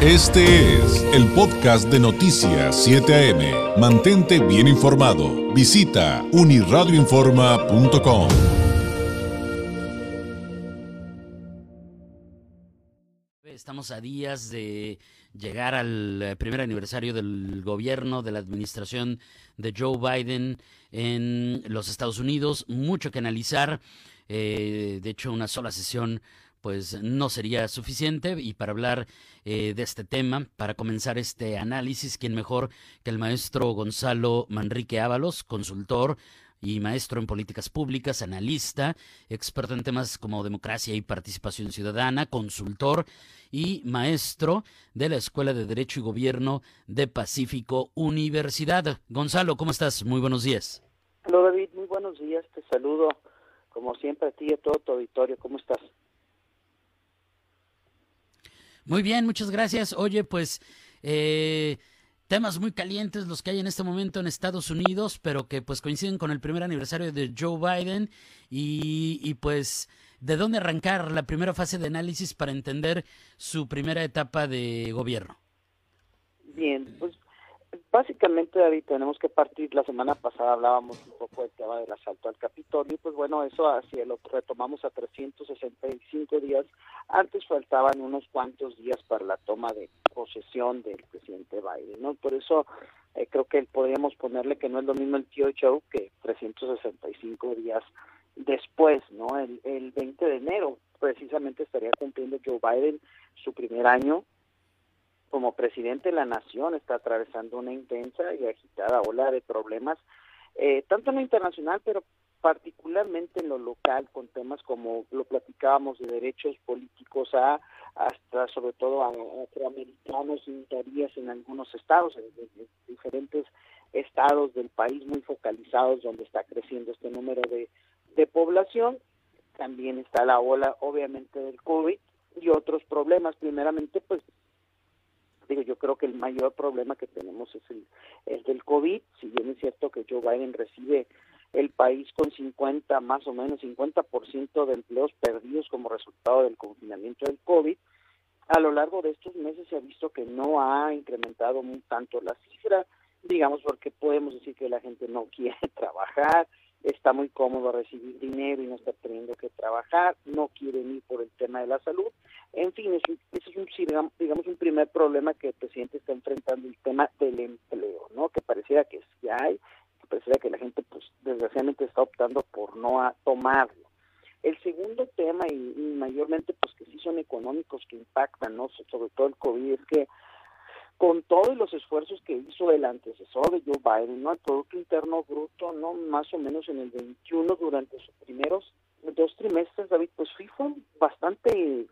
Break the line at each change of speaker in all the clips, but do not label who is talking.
Este es el podcast de Noticias 7 AM. Mantente bien informado. Visita uniradioinforma.com.
Estamos a días de llegar al eh, primer aniversario del gobierno, de la administración de Joe Biden en los Estados Unidos. Mucho que analizar. Eh, de hecho, una sola sesión pues no sería suficiente y para hablar eh, de este tema, para comenzar este análisis, ¿quién mejor que el maestro Gonzalo Manrique Ábalos, consultor y maestro en políticas públicas, analista, experto en temas como democracia y participación ciudadana, consultor y maestro de la Escuela de Derecho y Gobierno de Pacífico Universidad. Gonzalo, ¿cómo estás? Muy buenos días.
Hola David, muy buenos días, te saludo como siempre a ti y a todo tu auditorio, ¿cómo estás?
Muy bien, muchas gracias. Oye, pues eh, temas muy calientes los que hay en este momento en Estados Unidos, pero que pues coinciden con el primer aniversario de Joe Biden y, y pues de dónde arrancar la primera fase de análisis para entender su primera etapa de gobierno.
Bien, pues Básicamente, David, tenemos que partir. La semana pasada hablábamos un poco del tema del asalto al Capitolio. Pues bueno, eso así lo retomamos a 365 días. Antes faltaban unos cuantos días para la toma de posesión del presidente Biden, ¿no? Por eso eh, creo que podríamos ponerle que no es lo mismo el tío Joe que 365 días después, ¿no? El, el 20 de enero precisamente estaría cumpliendo Joe Biden su primer año como presidente de la nación está atravesando una intensa y agitada ola de problemas, eh, tanto en lo internacional, pero particularmente en lo local, con temas como lo platicábamos de derechos políticos a hasta sobre todo a afroamericanos y minorías en algunos estados, en, diferentes estados del país muy focalizados donde está creciendo este número de, de población. También está la ola, obviamente, del COVID y otros problemas. Primeramente, pues digo, yo creo que el mayor problema que tenemos es el, el del COVID, si bien es cierto que Joe Biden recibe el país con 50, más o menos 50% de empleos perdidos como resultado del confinamiento del COVID, a lo largo de estos meses se ha visto que no ha incrementado muy tanto la cifra, digamos porque podemos decir que la gente no quiere trabajar, está muy cómodo recibir dinero y no está teniendo que trabajar, no quiere ir por el tema de la salud. En fin, ese es un, digamos, un primer problema que el presidente está enfrentando, el tema del empleo, ¿no? Que pareciera que sí hay, que pareciera que la gente, pues, desgraciadamente está optando por no tomarlo. El segundo tema, y, y, mayormente, pues, que sí son económicos, que impactan, ¿no? Sobre todo el COVID, es que con todos los esfuerzos que hizo el antecesor de Joe Biden, ¿no? El Producto Interno Bruto, ¿no? Más o menos en el 21 durante sus primeros dos trimestres, David, pues fue bastante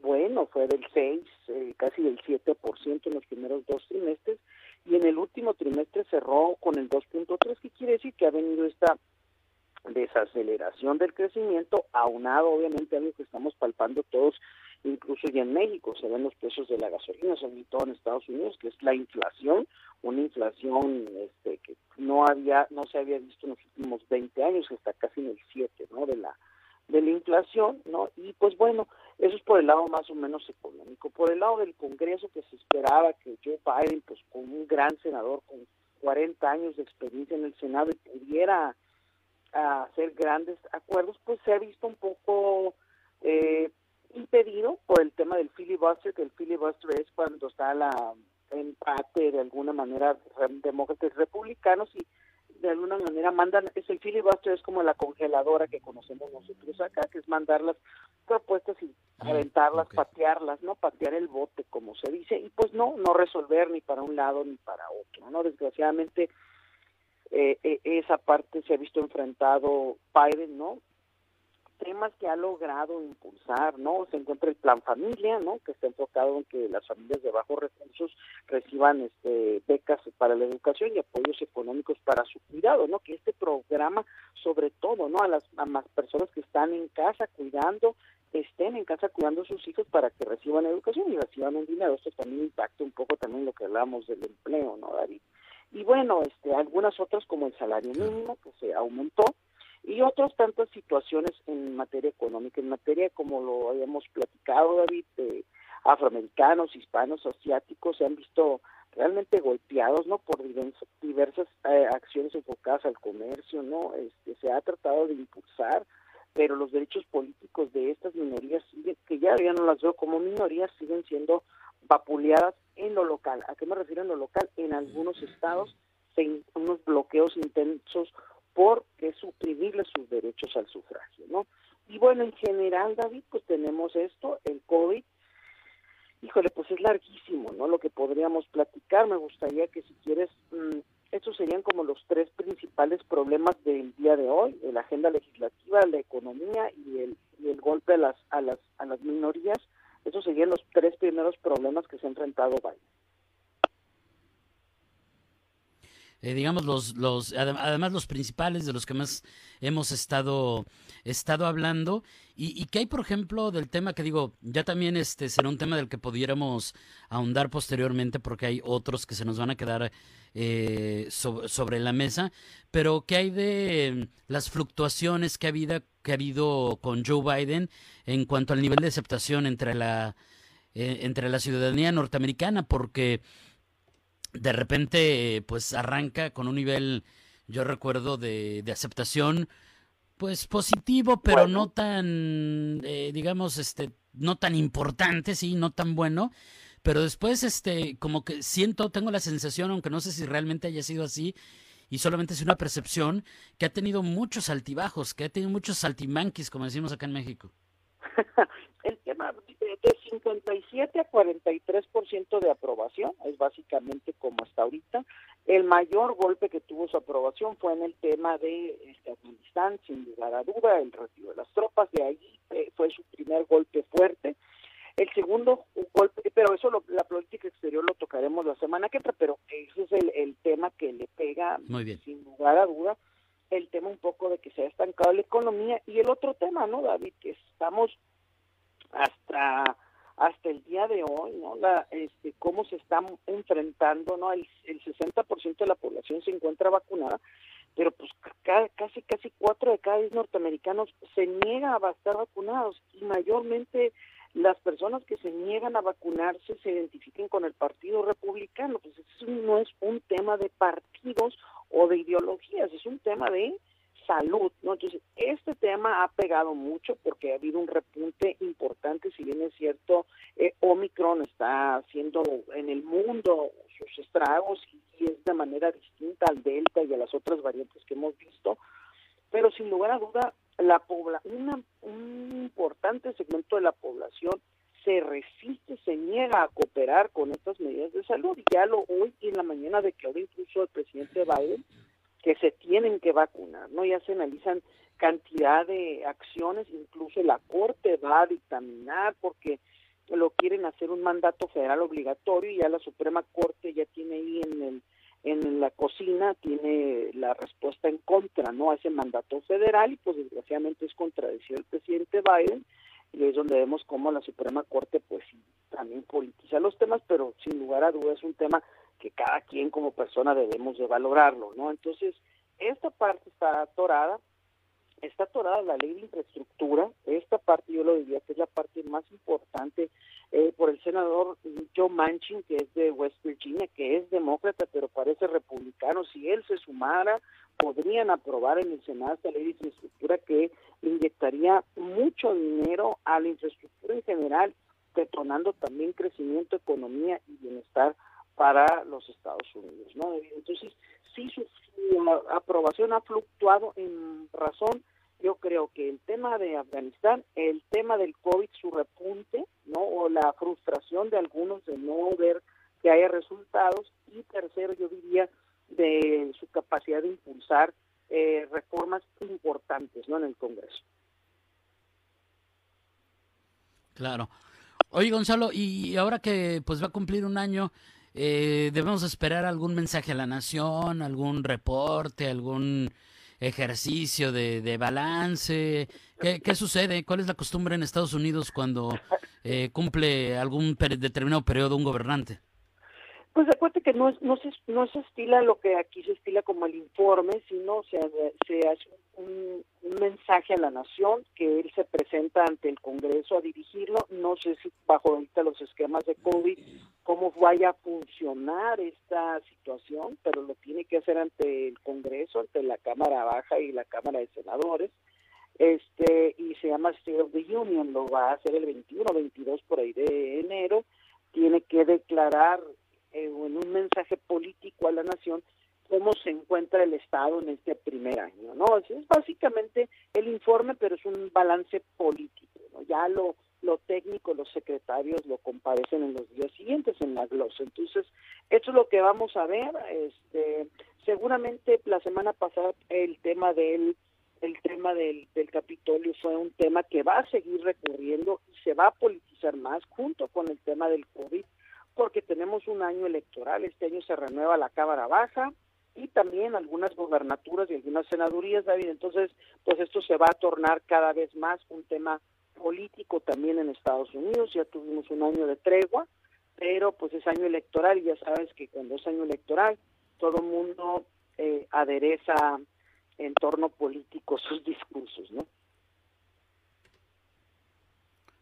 bueno, fue del 6, eh, casi del 7% en los primeros dos trimestres, y en el último trimestre cerró con el 2.3, que quiere decir que ha venido esta desaceleración del crecimiento, aunado obviamente a algo que estamos palpando todos incluso ya en México se ven los precios de la gasolina, sobre todo en Estados Unidos, que es la inflación, una inflación este, que no había, no se había visto en los últimos 20 años, que está casi en el 7, ¿no? De la de la inflación, ¿no? Y pues bueno, eso es por el lado más o menos económico. Por el lado del Congreso, que se esperaba que Joe Biden, pues con un gran senador con 40 años de experiencia en el Senado y pudiera hacer grandes acuerdos, pues se ha visto un poco eh, impedido por el tema del filibuster, que el filibuster es cuando está la empate de alguna manera demócratas y republicanos y de alguna manera mandan, es el filibuster es como la congeladora que conocemos nosotros acá, que es mandar las propuestas y mm, aventarlas, patearlas, ¿no? Patear el bote, como se dice, y pues no, no resolver ni para un lado ni para otro, ¿no? Desgraciadamente eh, eh, esa parte se ha visto enfrentado Biden, ¿no? Temas que ha logrado impulsar, ¿no? Se encuentra el Plan Familia, ¿no? Que está enfocado en que las familias de bajos recursos reciban este, becas para la educación y apoyos económicos para su cuidado, ¿no? Que este programa, sobre todo, ¿no? A las, a las personas que están en casa cuidando, estén en casa cuidando a sus hijos para que reciban educación y reciban un dinero. Esto también impacta un poco también lo que hablamos del empleo, ¿no, David? Y bueno, este, algunas otras como el salario mínimo que se aumentó, y otras tantas situaciones en materia económica, en materia como lo habíamos platicado, David, afroamericanos, hispanos, asiáticos se han visto realmente golpeados no por diversas eh, acciones enfocadas al comercio no este, se ha tratado de impulsar pero los derechos políticos de estas minorías que ya ya no las veo como minorías siguen siendo vapuleadas en lo local. A qué me refiero en lo local en algunos estados se, unos bloqueos intensos por suprimirle sus derechos al sufragio no y bueno en general David pues tenemos esto el covid híjole, pues es larguísimo, ¿no? Lo que podríamos platicar, me gustaría que si quieres, mmm, estos serían como los tres principales problemas del día de hoy, la agenda legislativa, la economía y el, y el golpe a las, a, las, a las minorías. Esos serían los tres primeros problemas que se ha enfrentado Biden.
Eh, digamos los los además los principales de los que más hemos estado estado hablando. Y, y, que hay por ejemplo del tema que digo ya también este será un tema del que pudiéramos ahondar posteriormente porque hay otros que se nos van a quedar eh, sobre la mesa. Pero que hay de las fluctuaciones que ha habido que ha habido con Joe Biden en cuanto al nivel de aceptación entre la eh, entre la ciudadanía norteamericana porque de repente pues arranca con un nivel, yo recuerdo, de, de aceptación pues positivo, pero bueno. no tan, eh, digamos, este, no tan importante, sí, no tan bueno. Pero después, este, como que siento, tengo la sensación, aunque no sé si realmente haya sido así, y solamente es una percepción, que ha tenido muchos altibajos, que ha tenido muchos saltimanquis, como decimos acá en México.
De 57 a 43% de aprobación, es básicamente como hasta ahorita. El mayor golpe que tuvo su aprobación fue en el tema de este, Afganistán, sin lugar a duda, el retiro de las tropas, de ahí eh, fue su primer golpe fuerte. El segundo golpe, pero eso lo, la política exterior lo tocaremos la semana que entra, pero ese es el, el tema que le pega,
Muy bien.
sin lugar a duda, el tema un poco de que se ha estancado la economía y el otro tema, ¿no, David? Que estamos hasta el día de hoy, ¿no? La, este, cómo se están enfrentando, ¿no? El, el 60% de la población se encuentra vacunada, pero pues ca casi casi cuatro de cada diez norteamericanos se niegan a estar vacunados y mayormente las personas que se niegan a vacunarse se identifiquen con el Partido Republicano, pues eso no es un tema de partidos o de ideologías, es un tema de salud, ¿no? Entonces, este tema ha pegado mucho porque ha habido un repunte importante, si bien es cierto, eh, Omicron está haciendo en el mundo sus estragos y, y, es de manera distinta al Delta y a las otras variantes que hemos visto, pero sin lugar a duda, la pobla una, un importante segmento de la población se resiste, se niega a cooperar con estas medidas de salud. Y ya lo hoy en la mañana declaró incluso el presidente Biden que se tienen que vacunar, ¿no? Ya se analizan cantidad de acciones, incluso la Corte va a dictaminar porque lo quieren hacer un mandato federal obligatorio y ya la Suprema Corte ya tiene ahí en el en la cocina tiene la respuesta en contra, ¿no? A ese mandato federal y pues desgraciadamente es contradecido el presidente Biden y es donde vemos cómo la Suprema Corte pues también politiza los temas, pero sin lugar a dudas es un tema que cada quien como persona debemos de valorarlo, ¿no? Entonces, esta parte está atorada, está atorada la ley de infraestructura, esta parte yo lo diría que es la parte más importante eh, por el senador Joe Manchin, que es de West Virginia, que es demócrata, pero parece republicano, si él se sumara, podrían aprobar en el Senado esta ley de infraestructura que inyectaría mucho dinero a la infraestructura en general, detonando también crecimiento, economía y bienestar para los Estados Unidos, ¿no? Entonces, sí su, aprobación ha fluctuado en razón, yo creo que el tema de Afganistán, el tema del COVID, su repunte, ¿no? O la frustración de algunos de no ver que haya resultados y tercero, yo diría, de su capacidad de impulsar eh, reformas importantes, ¿no? En el Congreso.
Claro. Oye, Gonzalo, y ahora que pues va a cumplir un año, eh, debemos esperar algún mensaje a la nación, algún reporte, algún ejercicio de, de balance. ¿Qué, ¿Qué, sucede? ¿Cuál es la costumbre en Estados Unidos cuando eh, cumple algún per determinado periodo un gobernante?
Pues acuérdate que no, no, se, no se estila lo que aquí se estila como el informe, sino se, se hace un, mensaje a la nación que él se presenta ante el Congreso a dirigirlo. No sé si bajo ahorita los esquemas de COVID cómo vaya a funcionar esta situación, pero lo tiene que hacer ante el Congreso, ante la Cámara Baja y la Cámara de Senadores. Este y se llama State of the Union, lo va a hacer el 21, 22 por ahí de enero. Tiene que declarar eh, en un mensaje político a la nación cómo se encuentra el Estado en este primer año, ¿no? Es básicamente el informe, pero es un balance político, ¿no? Ya lo, lo técnico, los secretarios lo comparecen en los días siguientes en la glosa. Entonces, esto es lo que vamos a ver. Este, seguramente la semana pasada el tema del el tema del, del Capitolio fue un tema que va a seguir recurriendo y se va a politizar más junto con el tema del COVID porque tenemos un año electoral, este año se renueva la Cámara Baja y también algunas gobernaturas y algunas senadurías, David, entonces pues esto se va a tornar cada vez más un tema político también en Estados Unidos, ya tuvimos un año de tregua, pero pues es año electoral y ya sabes que cuando es año electoral todo el mundo eh, adereza en torno político sus discursos, ¿no?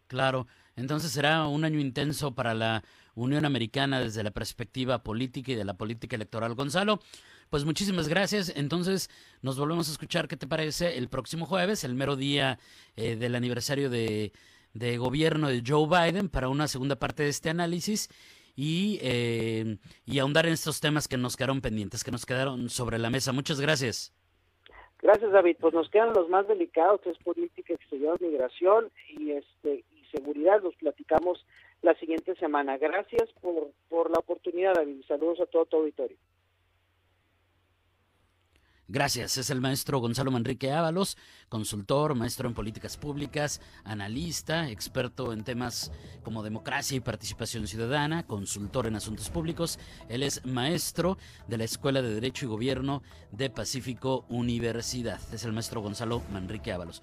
Claro, entonces será un año intenso para la Unión Americana desde la perspectiva política y de la política electoral. Gonzalo, pues muchísimas gracias. Entonces nos volvemos a escuchar, ¿qué te parece? El próximo jueves, el mero día eh, del aniversario de, gobierno de Joe Biden, para una segunda parte de este análisis. Y, eh, y ahondar en estos temas que nos quedaron pendientes, que nos quedaron sobre la mesa. Muchas gracias.
Gracias, David. Pues nos quedan los más delicados, que es política exterior, migración y este seguridad. Los platicamos la siguiente semana. Gracias por, por la oportunidad, David. Saludos a todo tu auditorio.
Gracias, es el maestro Gonzalo Manrique Ábalos, consultor, maestro en políticas públicas, analista, experto en temas como democracia y participación ciudadana, consultor en asuntos públicos. Él es maestro de la Escuela de Derecho y Gobierno de Pacífico Universidad. Es el maestro Gonzalo Manrique Ábalos.